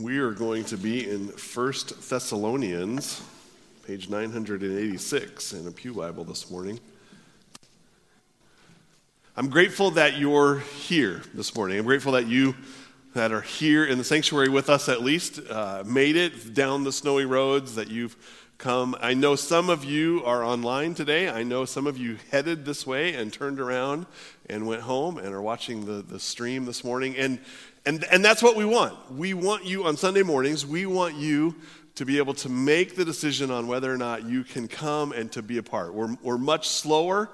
We are going to be in 1 Thessalonians, page 986 in a Pew Bible this morning. I'm grateful that you're here this morning. I'm grateful that you that are here in the sanctuary with us at least uh, made it down the snowy roads, that you've come. I know some of you are online today. I know some of you headed this way and turned around and went home and are watching the, the stream this morning. And and, and that's what we want. We want you on Sunday mornings, we want you to be able to make the decision on whether or not you can come and to be a part. We're, we're much slower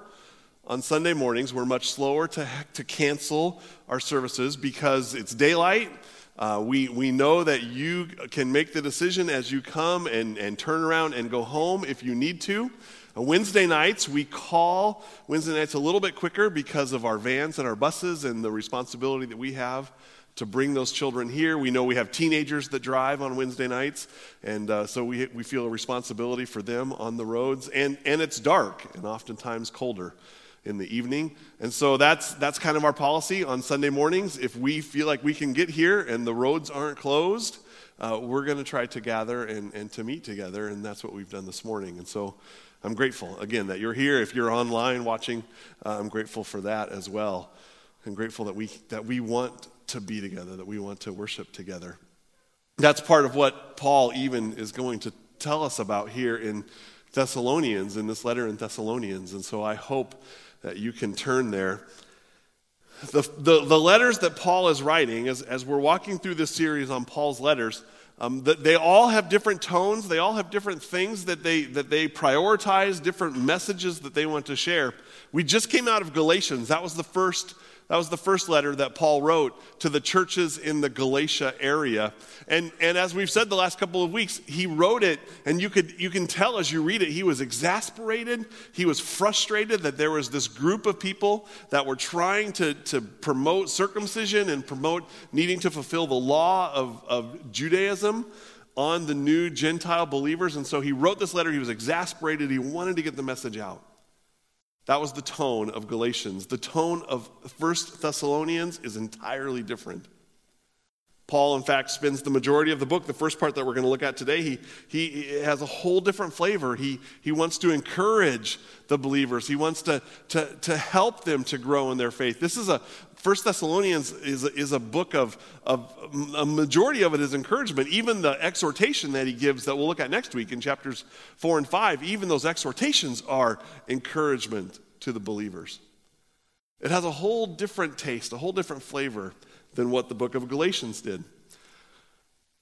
on Sunday mornings. We're much slower to, to cancel our services because it's daylight. Uh, we, we know that you can make the decision as you come and, and turn around and go home if you need to. Uh, Wednesday nights, we call Wednesday nights a little bit quicker because of our vans and our buses and the responsibility that we have to bring those children here. We know we have teenagers that drive on Wednesday nights, and uh, so we, we feel a responsibility for them on the roads. And, and it's dark and oftentimes colder in the evening. And so that's, that's kind of our policy on Sunday mornings. If we feel like we can get here and the roads aren't closed, uh, we're going to try to gather and, and to meet together, and that's what we've done this morning. And so I'm grateful, again, that you're here. If you're online watching, uh, I'm grateful for that as well. I'm grateful that we, that we want to be together, that we want to worship together. That's part of what Paul even is going to tell us about here in Thessalonians, in this letter in Thessalonians. And so I hope that you can turn there. The, the, the letters that Paul is writing, as, as we're walking through this series on Paul's letters, um, they all have different tones. They all have different things that they, that they prioritize, different messages that they want to share. We just came out of Galatians. That was the first that was the first letter that Paul wrote to the churches in the Galatia area. And, and as we've said the last couple of weeks, he wrote it, and you, could, you can tell as you read it, he was exasperated. He was frustrated that there was this group of people that were trying to, to promote circumcision and promote needing to fulfill the law of, of Judaism on the new Gentile believers. And so he wrote this letter. He was exasperated. He wanted to get the message out. That was the tone of Galatians. The tone of First Thessalonians is entirely different. Paul, in fact, spends the majority of the book, the first part that we're going to look at today, he, he has a whole different flavor. He, he wants to encourage the believers, he wants to, to, to help them to grow in their faith. This is a, First Thessalonians is a, is a book of, of, a majority of it is encouragement. Even the exhortation that he gives that we'll look at next week in chapters four and five, even those exhortations are encouragement to the believers. It has a whole different taste, a whole different flavor than what the book of Galatians did.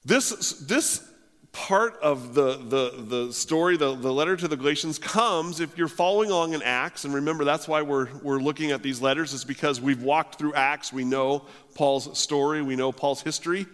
This, this part of the, the, the story, the, the letter to the Galatians, comes if you're following along in Acts. And remember, that's why we're, we're looking at these letters, is because we've walked through Acts. We know Paul's story, we know Paul's history.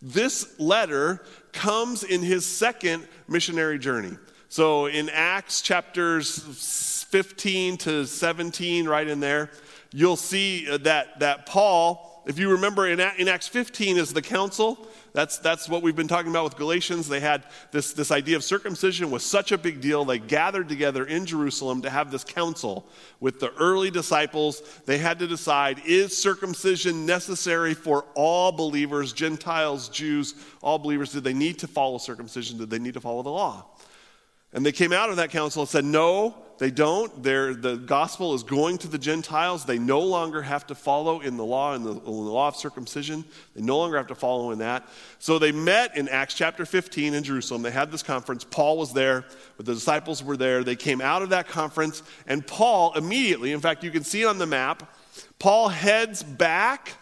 This letter comes in his second missionary journey. So in Acts chapters 15 to 17, right in there, you'll see that, that Paul, if you remember in, in Acts 15 is the council that's, that's what we've been talking about with Galatians. They had this, this idea of circumcision was such a big deal. They gathered together in Jerusalem to have this council with the early disciples. They had to decide is circumcision necessary for all believers, Gentiles, Jews, all believers? Did they need to follow circumcision? Did they need to follow the law? And they came out of that council and said, no, they don't. They're, the gospel is going to the Gentiles. They no longer have to follow in the law, in the, in the, law of circumcision. They no longer have to follow in that. So they met in Acts chapter 15 in Jerusalem. They had this conference. Paul was there, but the disciples were there. They came out of that conference, and Paul immediately, in fact, you can see on the map, Paul heads back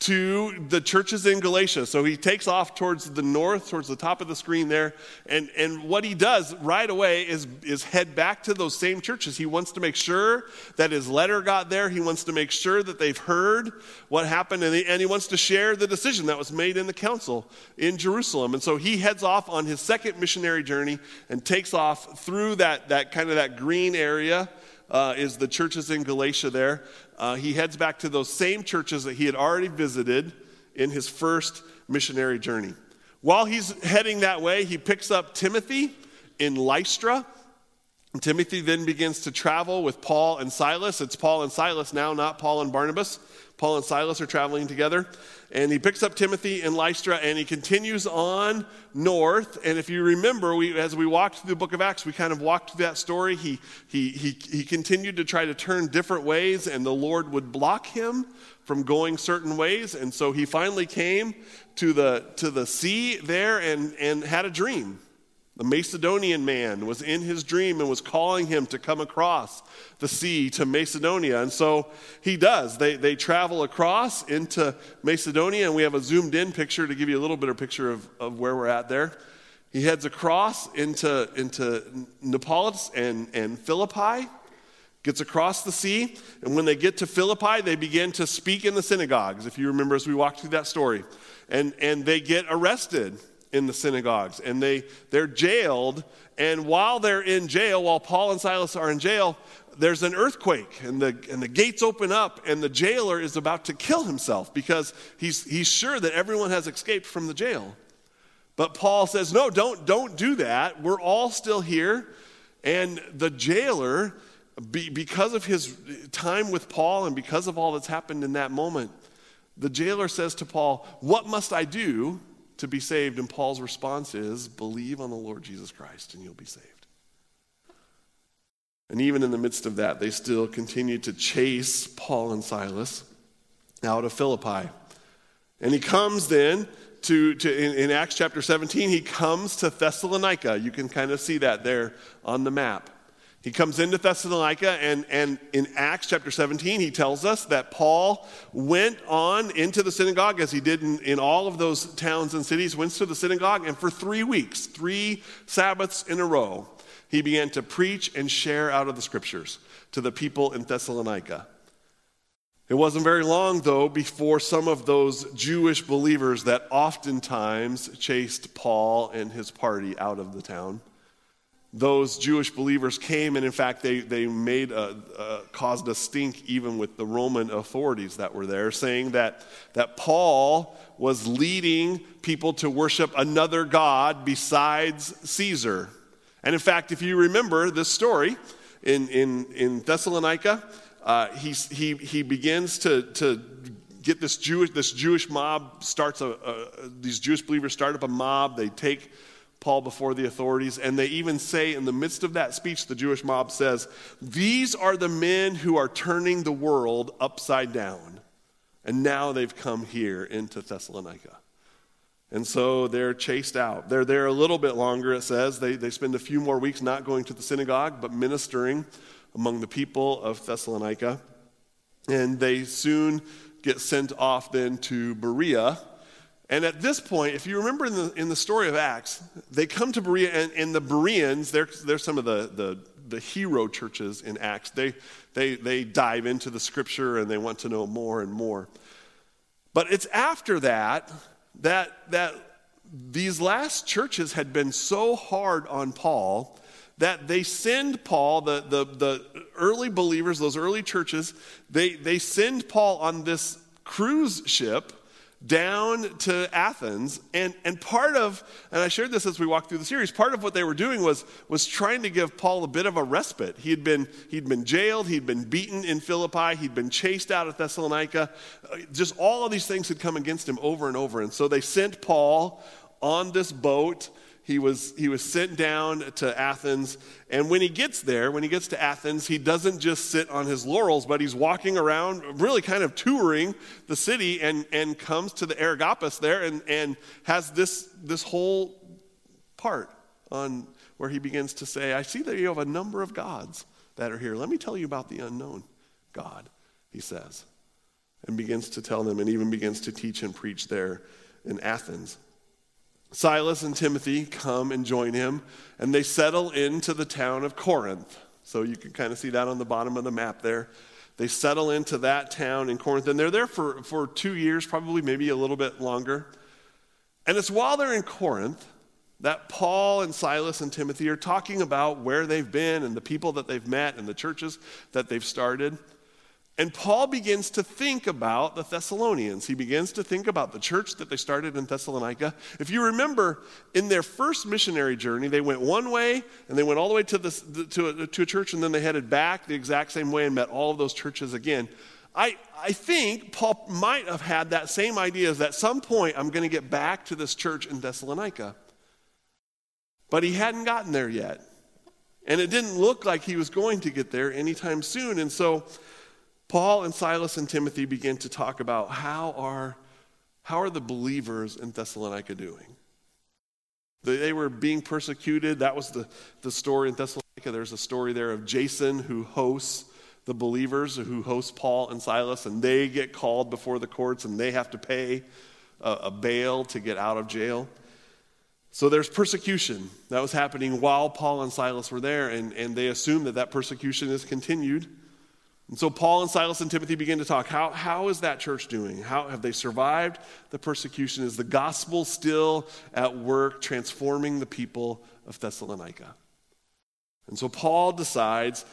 to the churches in Galatia. So he takes off towards the north, towards the top of the screen there. And, and what he does right away is, is head back to those same churches. He wants to make sure that his letter got there. He wants to make sure that they've heard what happened. And he, and he wants to share the decision that was made in the council in Jerusalem. And so he heads off on his second missionary journey and takes off through that, that kind of that green area. Uh, is the churches in Galatia there uh, he heads back to those same churches that he had already visited in his first missionary journey. While he's heading that way, he picks up Timothy in Lystra. And Timothy then begins to travel with Paul and Silas. It's Paul and Silas now, not Paul and Barnabas. Paul and Silas are traveling together, and he picks up Timothy in Lystra and he continues on north. And if you remember, we, as we walked through the book of Acts, we kind of walked through that story. He, he, he, he continued to try to turn different ways, and the Lord would block him from going certain ways. And so he finally came to the, to the sea there and, and had a dream. The Macedonian man was in his dream and was calling him to come across the sea to Macedonia. And so he does. They, they travel across into Macedonia, and we have a zoomed in picture to give you a little bit of picture of, of where we're at there. He heads across into, into Neapolis and, and Philippi, gets across the sea, and when they get to Philippi, they begin to speak in the synagogues, if you remember as we walked through that story. And, and they get arrested in the synagogues and they, they're jailed. And while they're in jail, while Paul and Silas are in jail, there's an earthquake and the, and the gates open up and the jailer is about to kill himself because he's, he's sure that everyone has escaped from the jail. But Paul says, No, don't, don't do that. We're all still here. And the jailer, be, because of his time with Paul and because of all that's happened in that moment, the jailer says to Paul, What must I do to be saved? And Paul's response is, believe on the Lord Jesus Christ and you'll be saved. And even in the midst of that, they still continue to chase Paul and Silas out of Philippi. And he comes then to, to in, in Acts chapter 17, he comes to Thessalonica. You can kind of see that there on the map. He comes into Thessalonica, and, and in Acts chapter 17, he tells us that Paul went on into the synagogue, as he did in, in all of those towns and cities, went to the synagogue, and for three weeks, three Sabbaths in a row, he began to preach and share out of the scriptures to the people in Thessalonica. It wasn't very long, though, before some of those Jewish believers that oftentimes chased Paul and his party out of the town those Jewish believers came, and in fact, they, they made a, a, caused a stink even with the Roman authorities that were there, saying that, that Paul was leading people to worship another God besides Caesar. And in fact, if you remember this story in, in, in Thessalonica, uh, he, he, he begins to, to get this Jewish, this Jewish mob starts a, a, these Jewish believers start up a mob. They take Paul before the authorities. And they even say, in the midst of that speech, the Jewish mob says, These are the men who are turning the world upside down. And now they've come here into Thessalonica. And so they're chased out. They're there a little bit longer, it says. They, they spend a few more weeks not going to the synagogue, but ministering among the people of Thessalonica. And they soon get sent off then to Berea and at this point, if you remember in the, in the story of Acts, they come to Berea, and, and the Bereans, they're, they're some of the, the, the hero churches in Acts. They, they, they dive into the scripture and they want to know more and more. But it's after that that, that these last churches had been so hard on Paul that they send Paul, the, the, the early believers, those early churches, they, they send Paul on this cruise ship down to Athens. And, and part of, and I shared this as we walked through the series, part of what they were doing was, was trying to give Paul a bit of a respite. He had been, he'd been jailed, he'd been beaten in Philippi, he'd been chased out of Thessalonica. Uh, just all of these things had come against him over and over. And so they sent Paul on this boat he was, he was sent down to Athens. And when he gets there, when he gets to Athens, he doesn't just sit on his laurels, but he's walking around, really kind of touring the city, and, and comes to the Areopagus there and, and has this, this whole part on where he begins to say, I see that you have a number of gods that are here. Let me tell you about the unknown God, he says, and begins to tell them and even begins to teach and preach there in Athens. Silas and Timothy come and join him, and they settle into the town of Corinth. So you can kind of see that on the bottom of the map there. They settle into that town in Corinth, and they're there for, for two years, probably maybe a little bit longer. And it's while they're in Corinth that Paul and Silas and Timothy are talking about where they've been and the people that they've met and the churches that they've started. And Paul begins to think about the Thessalonians. He begins to think about the church that they started in Thessalonica. If you remember, in their first missionary journey, they went one way and they went all the way to, to, a, to a church and then they headed back the exact same way and met all of those churches again. I, I think Paul might have had that same idea that at some point I'm going to get back to this church in Thessalonica. But he hadn't gotten there yet. And it didn't look like he was going to get there anytime soon. And so Paul and Silas and Timothy begin to talk about how are, how are the believers in Thessalonica doing? They were being persecuted. That was the, the story in Thessalonica. There's a story there of Jason who hosts the believers, who hosts Paul and Silas, and they get called before the courts and they have to pay a, a bail to get out of jail. So there's persecution that was happening while Paul and Silas were there, and, and they assume that that persecution is continued. And so Paul and Silas and Timothy begin to talk. How, how is that church doing? How have they survived the persecution? Is the gospel still at work transforming the people of Thessalonica? And so Paul decides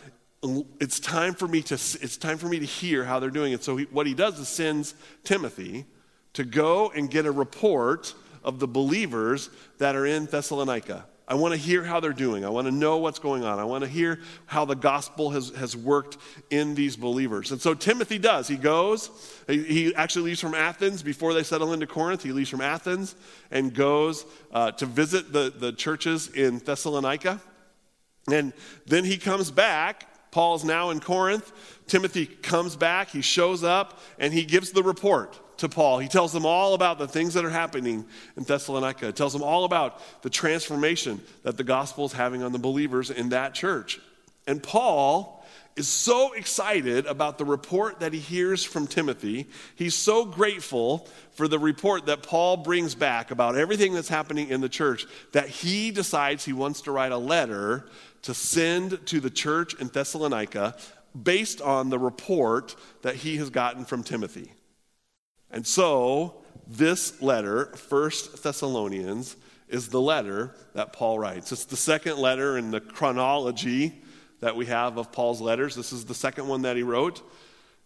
it's time for me to it's time for me to hear how they're doing it. So he, what he does is sends Timothy to go and get a report of the believers that are in Thessalonica. I want to hear how they're doing. I want to know what's going on. I want to hear how the gospel has, has worked in these believers. And so Timothy does. He goes, he, actually leaves from Athens before they settle into Corinth. He leaves from Athens and goes uh, to visit the, the churches in Thessalonica. And then he comes back. Paul's now in Corinth. Timothy comes back. He shows up and he gives the report to Paul. He tells them all about the things that are happening in Thessalonica. He tells them all about the transformation that the gospel is having on the believers in that church. And Paul is so excited about the report that he hears from Timothy. He's so grateful for the report that Paul brings back about everything that's happening in the church that he decides he wants to write a letter to send to the church in Thessalonica based on the report that he has gotten from Timothy. And so, this letter, First Thessalonians, is the letter that Paul writes. It's the second letter in the chronology that we have of Paul's letters. This is the second one that he wrote.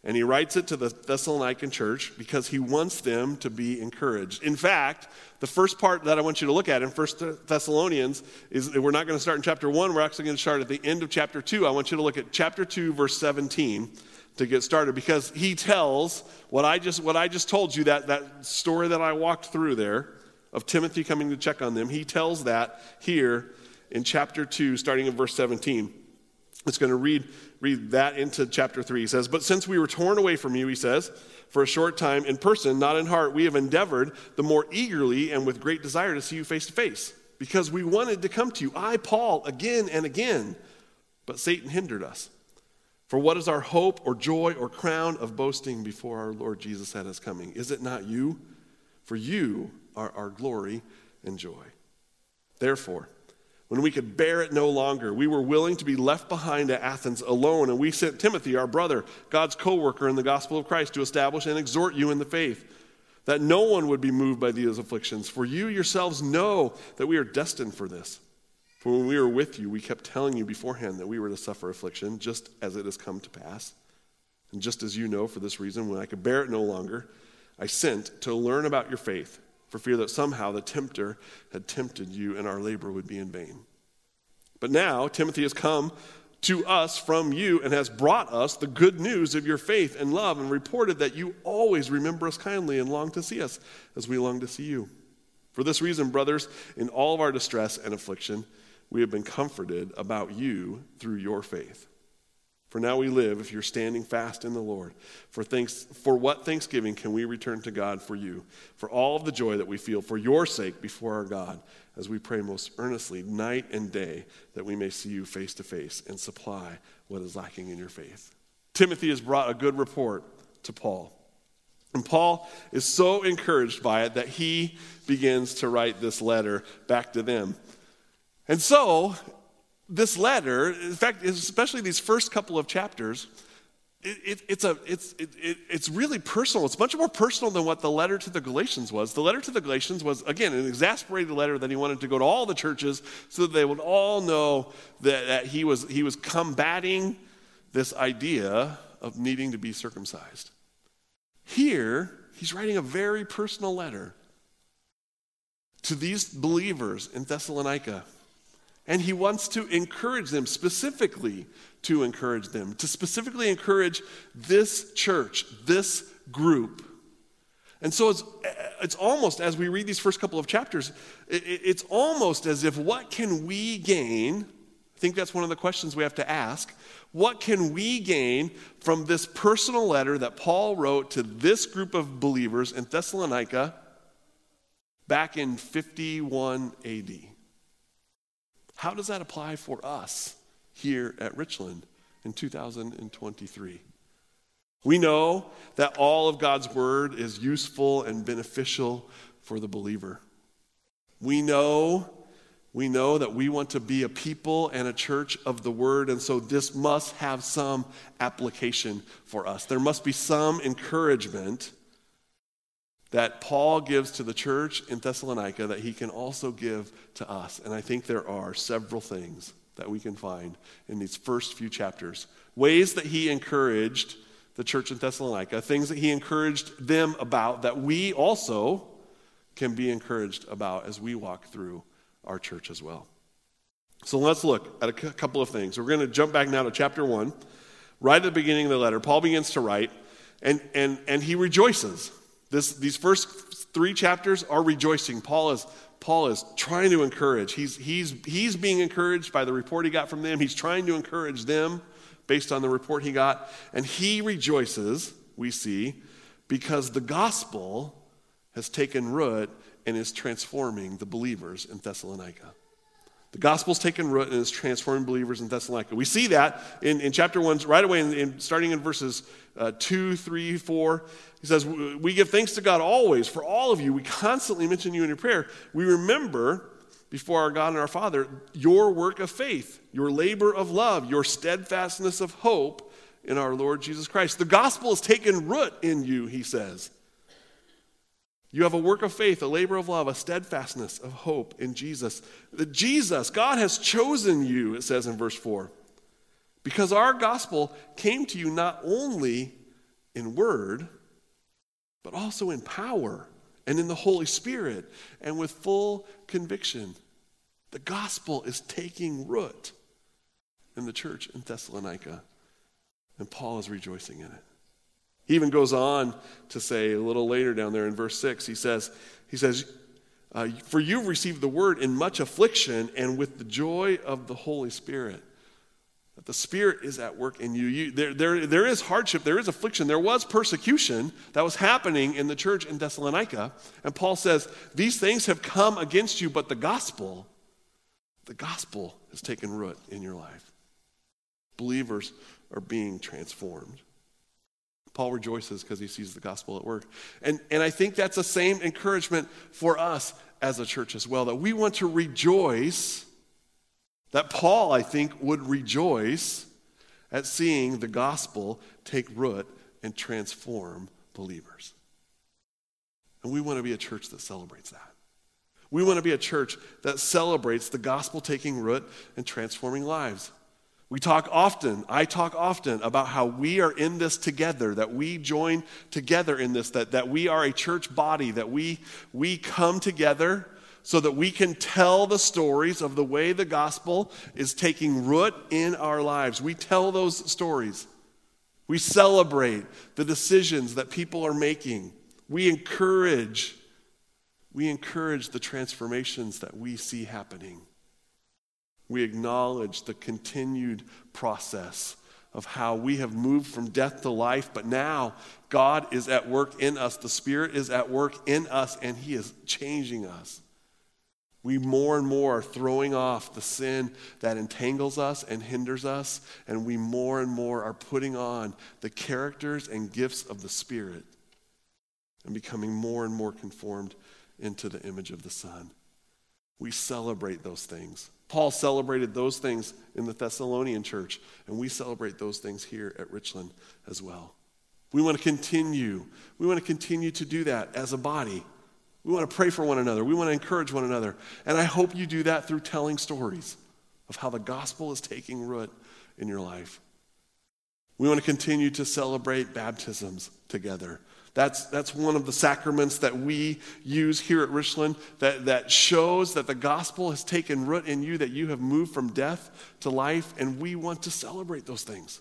And he writes it to the Thessalonican church because he wants them to be encouraged. In fact, the first part that I want you to look at in First Thessalonians is we're not going to start in chapter 1, we're actually going to start at the end of chapter 2. I want you to look at chapter 2, verse 17 to get started because he tells what I just what I just told you that that story that I walked through there of Timothy coming to check on them. He tells that here in chapter 2 starting in verse 17. It's going to read read that into chapter 3. He says, "But since we were torn away from you, he says, for a short time in person, not in heart, we have endeavored the more eagerly and with great desire to see you face to face, because we wanted to come to you, I Paul, again and again, but Satan hindered us." For what is our hope or joy or crown of boasting before our Lord Jesus at his coming? Is it not you? For you are our glory and joy. Therefore, when we could bear it no longer, we were willing to be left behind at Athens alone, and we sent Timothy, our brother, God's co worker in the gospel of Christ, to establish and exhort you in the faith, that no one would be moved by these afflictions. For you yourselves know that we are destined for this. For when we were with you, we kept telling you beforehand that we were to suffer affliction, just as it has come to pass. And just as you know, for this reason, when I could bear it no longer, I sent to learn about your faith, for fear that somehow the tempter had tempted you and our labor would be in vain. But now Timothy has come to us from you and has brought us the good news of your faith and love and reported that you always remember us kindly and long to see us as we long to see you. For this reason, brothers, in all of our distress and affliction, we have been comforted about you through your faith. For now we live if you're standing fast in the Lord. For, thanks, for what thanksgiving can we return to God for you? For all of the joy that we feel for your sake before our God, as we pray most earnestly night and day that we may see you face to face and supply what is lacking in your faith. Timothy has brought a good report to Paul. And Paul is so encouraged by it that he begins to write this letter back to them. And so, this letter, in fact, especially these first couple of chapters, it, it, it's, a, it's, it, it's really personal. It's much more personal than what the letter to the Galatians was. The letter to the Galatians was, again, an exasperated letter that he wanted to go to all the churches so that they would all know that, that he, was, he was combating this idea of needing to be circumcised. Here, he's writing a very personal letter to these believers in Thessalonica And he wants to encourage them, specifically to encourage them, to specifically encourage this church, this group. And so it's, it's almost, as we read these first couple of chapters, it's almost as if what can we gain? I think that's one of the questions we have to ask. What can we gain from this personal letter that Paul wrote to this group of believers in Thessalonica back in 51 AD? How does that apply for us here at Richland in 2023? We know that all of God's word is useful and beneficial for the believer. We know we know that we want to be a people and a church of the word, and so this must have some application for us. There must be some encouragement that Paul gives to the church in Thessalonica that he can also give to us. And I think there are several things that we can find in these first few chapters. Ways that he encouraged the church in Thessalonica, things that he encouraged them about that we also can be encouraged about as we walk through our church as well. So let's look at a couple of things. We're going to jump back now to chapter 1. Right at the beginning of the letter, Paul begins to write, and, and, and he rejoices. This, these first three chapters are rejoicing. Paul is, Paul is trying to encourage. He's, he's, he's being encouraged by the report he got from them. He's trying to encourage them based on the report he got. And he rejoices, we see, because the gospel has taken root and is transforming the believers in Thessalonica. The gospel's taken root and is transforming believers in Thessalonica. We see that in, in chapter 1, right away, in, in starting in verses uh, 2, 3, 4. He says, We give thanks to God always for all of you. We constantly mention you in your prayer. We remember before our God and our Father your work of faith, your labor of love, your steadfastness of hope in our Lord Jesus Christ. The gospel has taken root in you, he says. You have a work of faith, a labor of love, a steadfastness of hope in Jesus. The Jesus, God has chosen you, it says in verse 4, because our gospel came to you not only in word, but also in power and in the Holy Spirit and with full conviction. The gospel is taking root in the church in Thessalonica, and Paul is rejoicing in it. He even goes on to say a little later down there in verse 6, he says, he says, uh, For you've received the word in much affliction and with the joy of the Holy Spirit. That the Spirit is at work in you. you there, there, there is hardship, there is affliction, there was persecution that was happening in the church in Thessalonica. And Paul says, These things have come against you, but the gospel, the gospel has taken root in your life. Believers are being transformed. Paul rejoices because he sees the gospel at work. And, and I think that's the same encouragement for us as a church as well, that we want to rejoice, that Paul, I think, would rejoice at seeing the gospel take root and transform believers. And we want to be a church that celebrates that. We want to be a church that celebrates the gospel taking root and transforming lives. We talk often, I talk often about how we are in this together, that we join together in this, that, that we are a church body, that we, we come together so that we can tell the stories of the way the gospel is taking root in our lives. We tell those stories. We celebrate the decisions that people are making. We encourage, we encourage the transformations that we see happening we acknowledge the continued process of how we have moved from death to life, but now God is at work in us. The Spirit is at work in us, and He is changing us. We more and more are throwing off the sin that entangles us and hinders us, and we more and more are putting on the characters and gifts of the Spirit and becoming more and more conformed into the image of the Son. We celebrate those things. Paul celebrated those things in the Thessalonian church, and we celebrate those things here at Richland as well. We want to continue. We want to continue to do that as a body. We want to pray for one another. We want to encourage one another. And I hope you do that through telling stories of how the gospel is taking root in your life. We want to continue to celebrate baptisms together. That's, that's one of the sacraments that we use here at Richland that, that shows that the gospel has taken root in you, that you have moved from death to life, and we want to celebrate those things.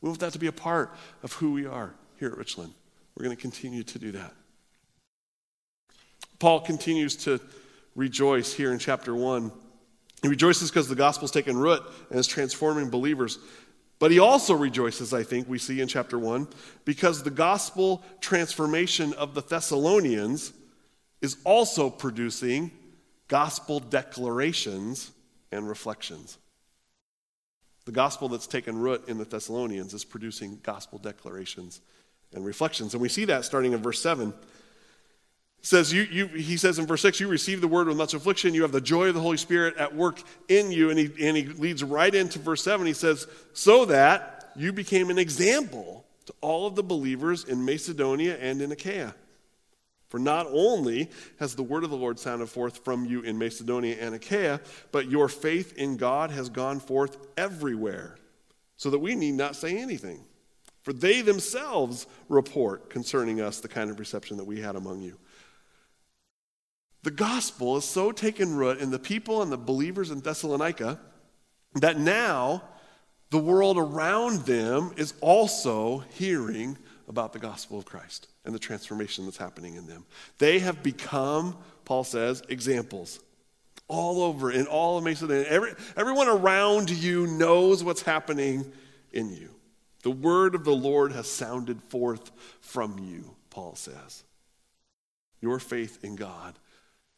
We want that to be a part of who we are here at Richland. We're going to continue to do that. Paul continues to rejoice here in chapter 1. He rejoices because the gospel's taken root and is transforming believers. But he also rejoices, I think, we see in chapter 1, because the gospel transformation of the Thessalonians is also producing gospel declarations and reflections. The gospel that's taken root in the Thessalonians is producing gospel declarations and reflections. And we see that starting in verse 7 says you, you, he says in verse 6 you receive the word with much affliction. You have the joy of the holy spirit at work in you. And he, and he leads right into verse 7 he says so that you became an example to all of the believers in macedonia and in achaia. For not only has the word of the lord sounded forth from you in macedonia and achaia but your faith in god has gone forth everywhere so that we need not say anything. For they themselves report concerning us the kind of reception that we had among you the gospel is so taken root in the people and the believers in Thessalonica that now the world around them is also hearing about the gospel of Christ and the transformation that's happening in them. They have become, Paul says, examples all over in all of Macedonia. Every, everyone around you knows what's happening in you. The word of the Lord has sounded forth from you, Paul says. Your faith in God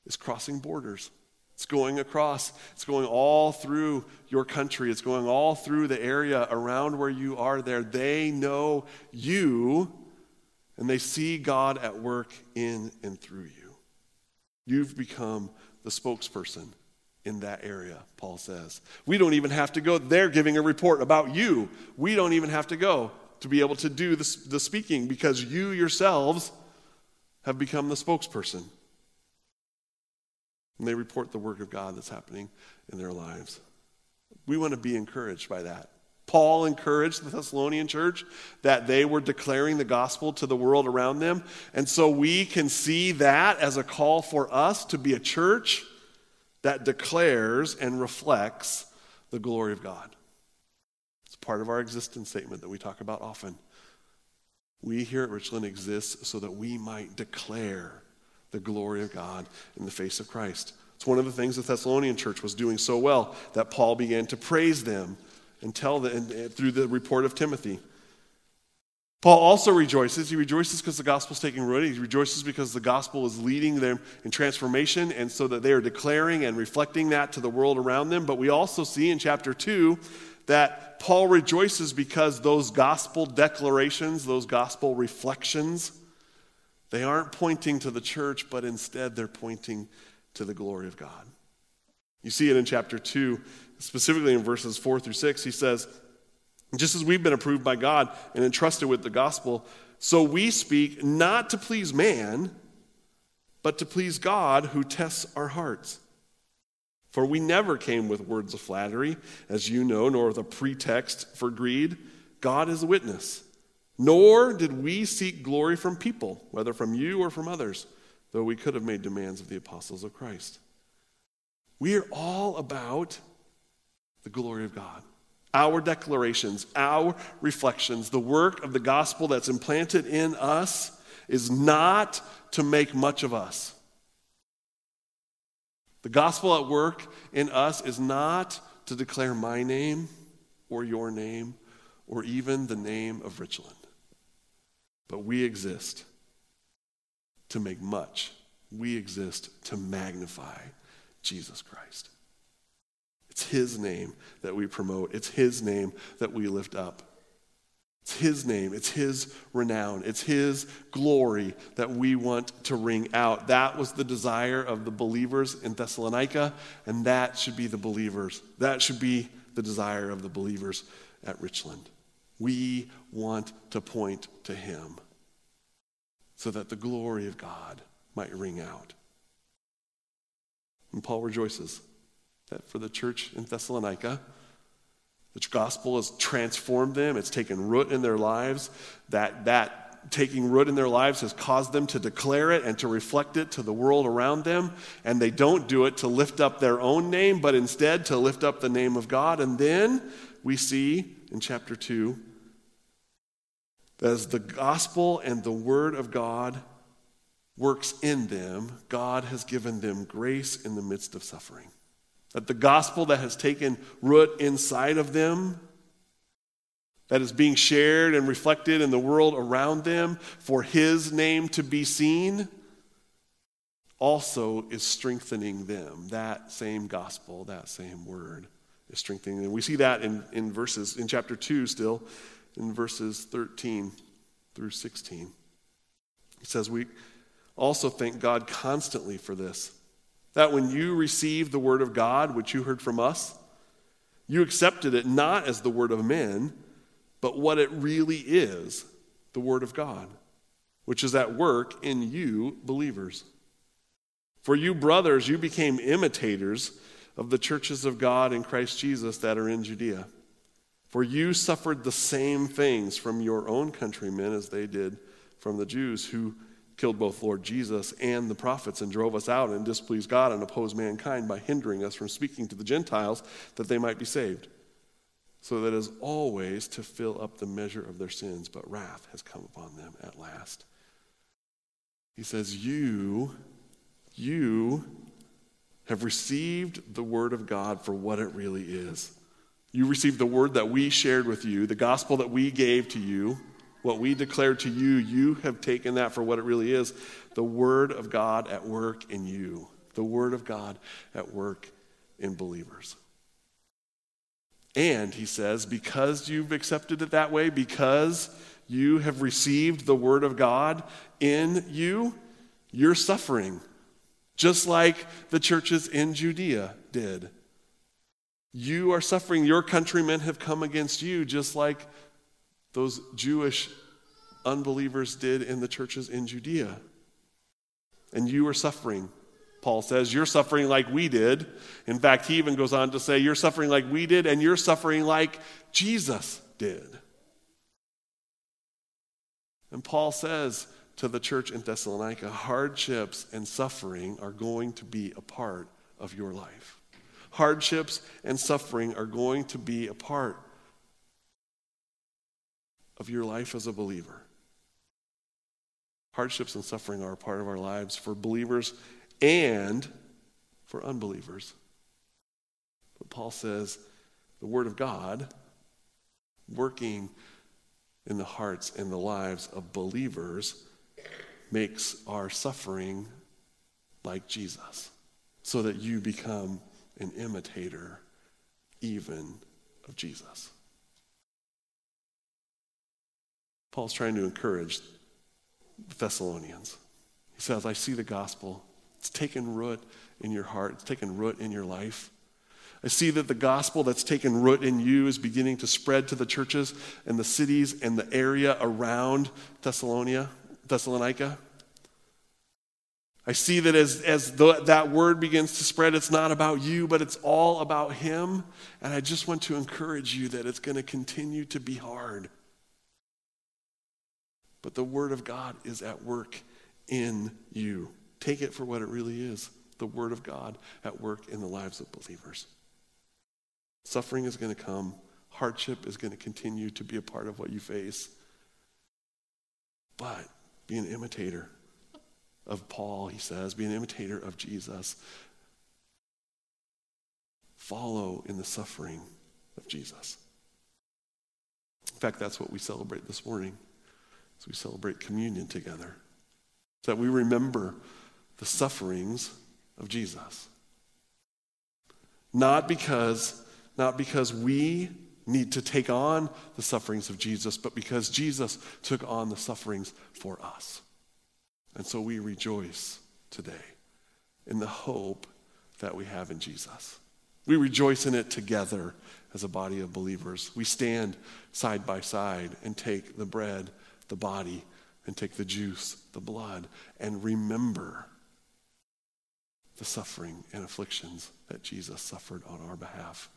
is crossing borders. It's going across, it's going all through your country, it's going all through the area around where you are there. They know you and they see God at work in and through you. You've become the spokesperson in that area, Paul says. We don't even have to go. They're giving a report about you. We don't even have to go to be able to do the, the speaking because you yourselves have become the spokesperson and they report the work of God that's happening in their lives. We want to be encouraged by that. Paul encouraged the Thessalonian church that they were declaring the gospel to the world around them. And so we can see that as a call for us to be a church that declares and reflects the glory of God. It's part of our existence statement that we talk about often. We here at Richland exist so that we might declare the glory of God in the face of Christ. It's one of the things the Thessalonian church was doing so well that Paul began to praise them and tell them through the report of Timothy. Paul also rejoices. He rejoices because the gospel is taking root. He rejoices because the gospel is leading them in transformation, and so that they are declaring and reflecting that to the world around them. But we also see in chapter 2 that Paul rejoices because those gospel declarations, those gospel reflections, they aren't pointing to the church, but instead they're pointing to the glory of God. You see it in chapter 2, specifically in verses 4 through 6. He says, Just as we've been approved by God and entrusted with the gospel, so we speak not to please man, but to please God who tests our hearts. For we never came with words of flattery, as you know, nor with a pretext for greed. God is a witness. Nor did we seek glory from people, whether from you or from others, though we could have made demands of the apostles of Christ. We are all about the glory of God. Our declarations, our reflections, the work of the gospel that's implanted in us is not to make much of us. The gospel at work in us is not to declare my name or your name or even the name of Richland. But we exist to make much. We exist to magnify Jesus Christ. It's His name that we promote, it's His name that we lift up. It's His name, it's His renown, it's His glory that we want to ring out. That was the desire of the believers in Thessalonica, and that should be the believers. That should be the desire of the believers at Richland. We want to point to him so that the glory of God might ring out. And Paul rejoices that for the church in Thessalonica, the gospel has transformed them, it's taken root in their lives, that that taking root in their lives has caused them to declare it and to reflect it to the world around them. And they don't do it to lift up their own name, but instead to lift up the name of God. And then we see in chapter 2 that as the gospel and the word of God works in them, God has given them grace in the midst of suffering. That the gospel that has taken root inside of them that is being shared and reflected in the world around them for his name to be seen also is strengthening them. That same gospel, that same word is strengthening them. We see that in, in verses, in chapter 2 still, in verses 13 through 16. He says, We also thank God constantly for this, that when you received the word of God, which you heard from us, you accepted it not as the word of men but what it really is the Word of God, which is at work in you, believers. For you, brothers, you became imitators of the churches of God in Christ Jesus that are in Judea. For you suffered the same things from your own countrymen as they did from the Jews who killed both Lord Jesus and the prophets and drove us out and displeased God and opposed mankind by hindering us from speaking to the Gentiles that they might be saved so that as always to fill up the measure of their sins, but wrath has come upon them at last. He says, You, you have received the word of God for what it really is. You received the word that we shared with you, the gospel that we gave to you, what we declared to you. You have taken that for what it really is the word of God at work in you, the word of God at work in believers. And he says, because you've accepted it that way, because you have received the word of God in you, you're suffering, just like the churches in Judea did. You are suffering. Your countrymen have come against you, just like those Jewish unbelievers did in the churches in Judea. And you are suffering. Paul says, You're suffering like we did. In fact, he even goes on to say, You're suffering like we did, and you're suffering like Jesus did. And Paul says to the church in Thessalonica, hardships and suffering are going to be a part of your life. Hardships and suffering are going to be a part of your life as a believer. Hardships and suffering are a part of our lives for believers and for unbelievers. But Paul says the Word of God working in the hearts and the lives of believers makes our suffering like Jesus, so that you become an imitator even of Jesus. Paul's trying to encourage the Thessalonians. He says, I see the gospel it's taken root in your heart, it's taken root in your life. I see that the gospel that's taken root in you is beginning to spread to the churches and the cities and the area around Thessalonica. Thessalonica. I see that as, as the, that word begins to spread, it's not about you, but it's all about Him. And I just want to encourage you that it's going to continue to be hard. But the Word of God is at work in you. Take it for what it really is the Word of God at work in the lives of believers. Suffering is going to come, hardship is going to continue to be a part of what you face. But be an imitator of Paul, he says, be an imitator of Jesus. Follow in the suffering of Jesus. In fact, that's what we celebrate this morning as we celebrate communion together. So that we remember the sufferings of Jesus. Not because, not because we need to take on the sufferings of Jesus, but because Jesus took on the sufferings for us. And so we rejoice today in the hope that we have in Jesus. We rejoice in it together as a body of believers. We stand side by side and take the bread, the body, and take the juice, the blood, and remember the suffering and afflictions that Jesus suffered on our behalf.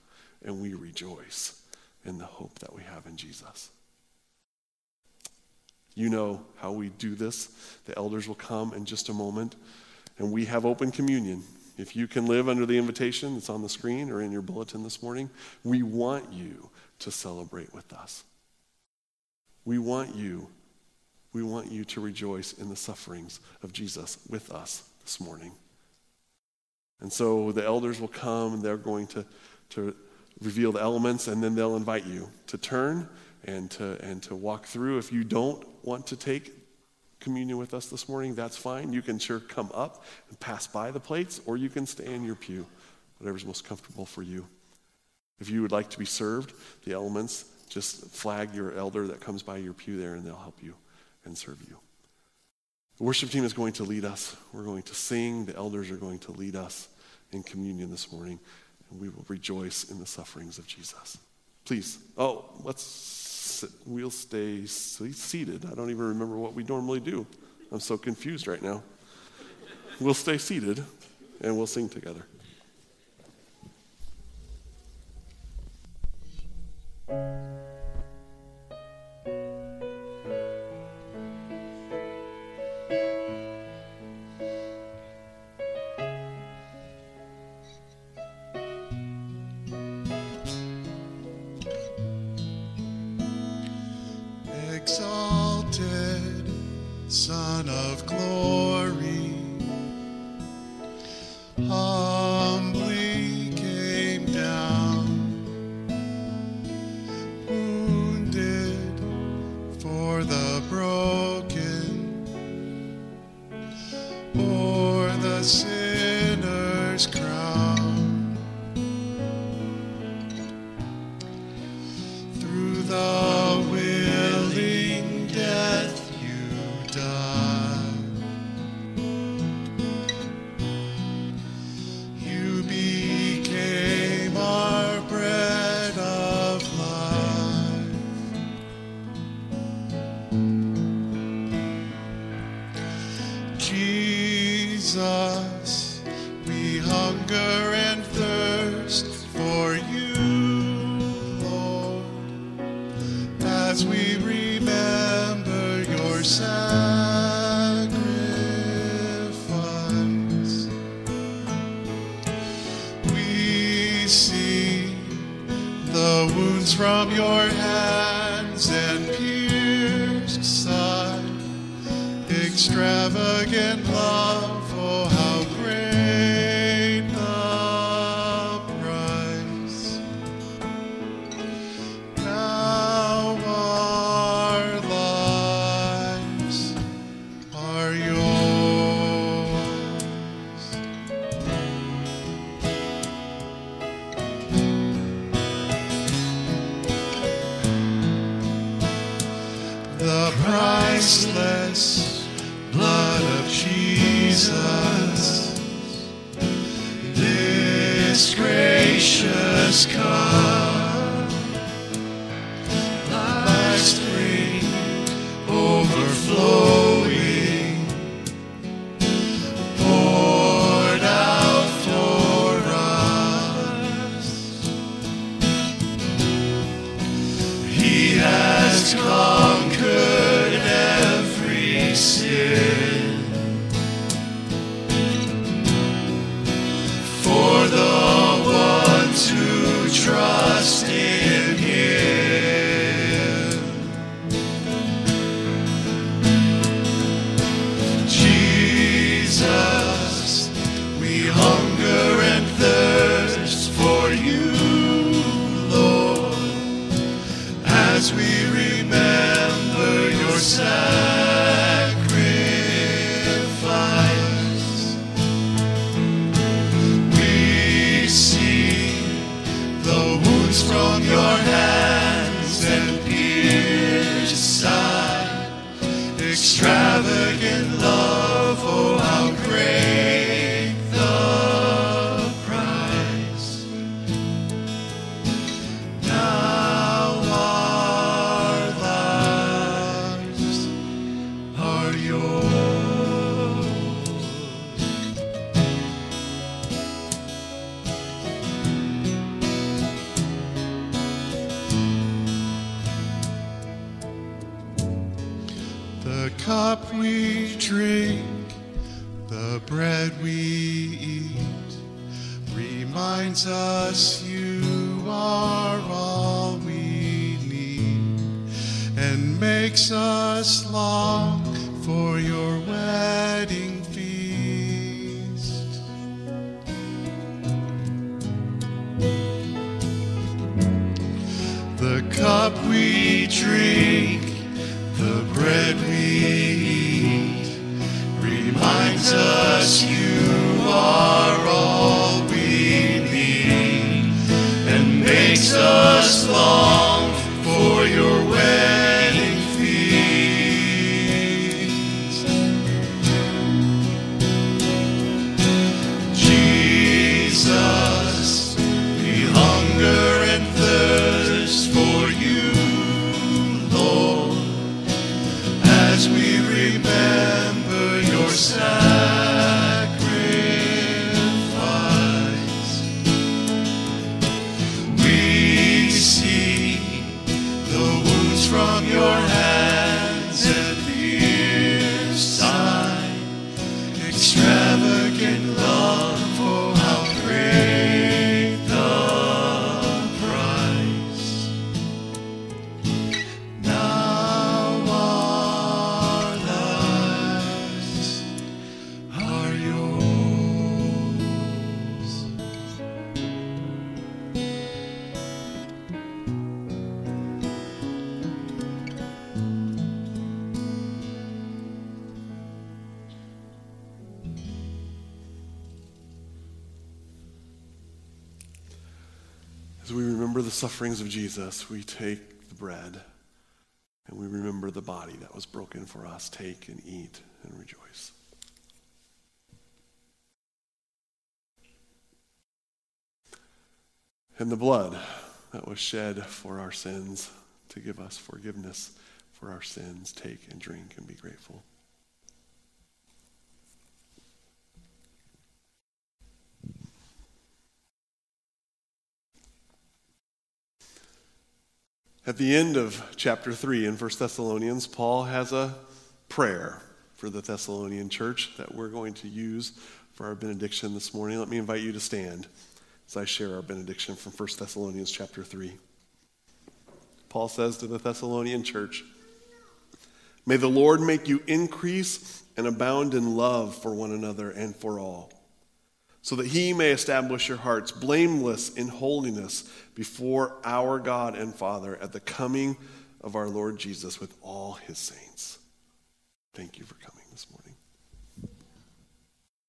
And we rejoice in the hope that we have in Jesus. You know how we do this. The elders will come in just a moment, and we have open communion. If you can live under the invitation that's on the screen or in your bulletin this morning, we want you to celebrate with us. We want you, we want you to rejoice in the sufferings of Jesus with us this morning. And so the elders will come and they're going to, to reveal the elements, and then they'll invite you to turn and to, and to walk through. If you don't want to take communion with us this morning, that's fine. You can sure come up and pass by the plates, or you can stay in your pew, whatever's most comfortable for you. If you would like to be served, the elements, just flag your elder that comes by your pew there, and they'll help you and serve you. The worship team is going to lead us. We're going to sing. The elders are going to lead us in communion this morning, and we will rejoice in the sufferings of Jesus. Please. Oh, let's we'll stay seated. I don't even remember what we normally do. I'm so confused right now. We'll stay seated and we'll sing together. gracious come. As we remember the sufferings of Jesus, we take the bread and we remember the body that was broken for us. Take and eat and rejoice. And the blood that was shed for our sins to give us forgiveness for our sins. Take and drink and be grateful. At the end of chapter 3 in 1 Thessalonians, Paul has a prayer for the Thessalonian church that we're going to use for our benediction this morning. Let me invite you to stand as I share our benediction from 1 Thessalonians chapter 3. Paul says to the Thessalonian church, May the Lord make you increase and abound in love for one another and for all so that he may establish your hearts blameless in holiness before our God and Father at the coming of our Lord Jesus with all his saints. Thank you for coming.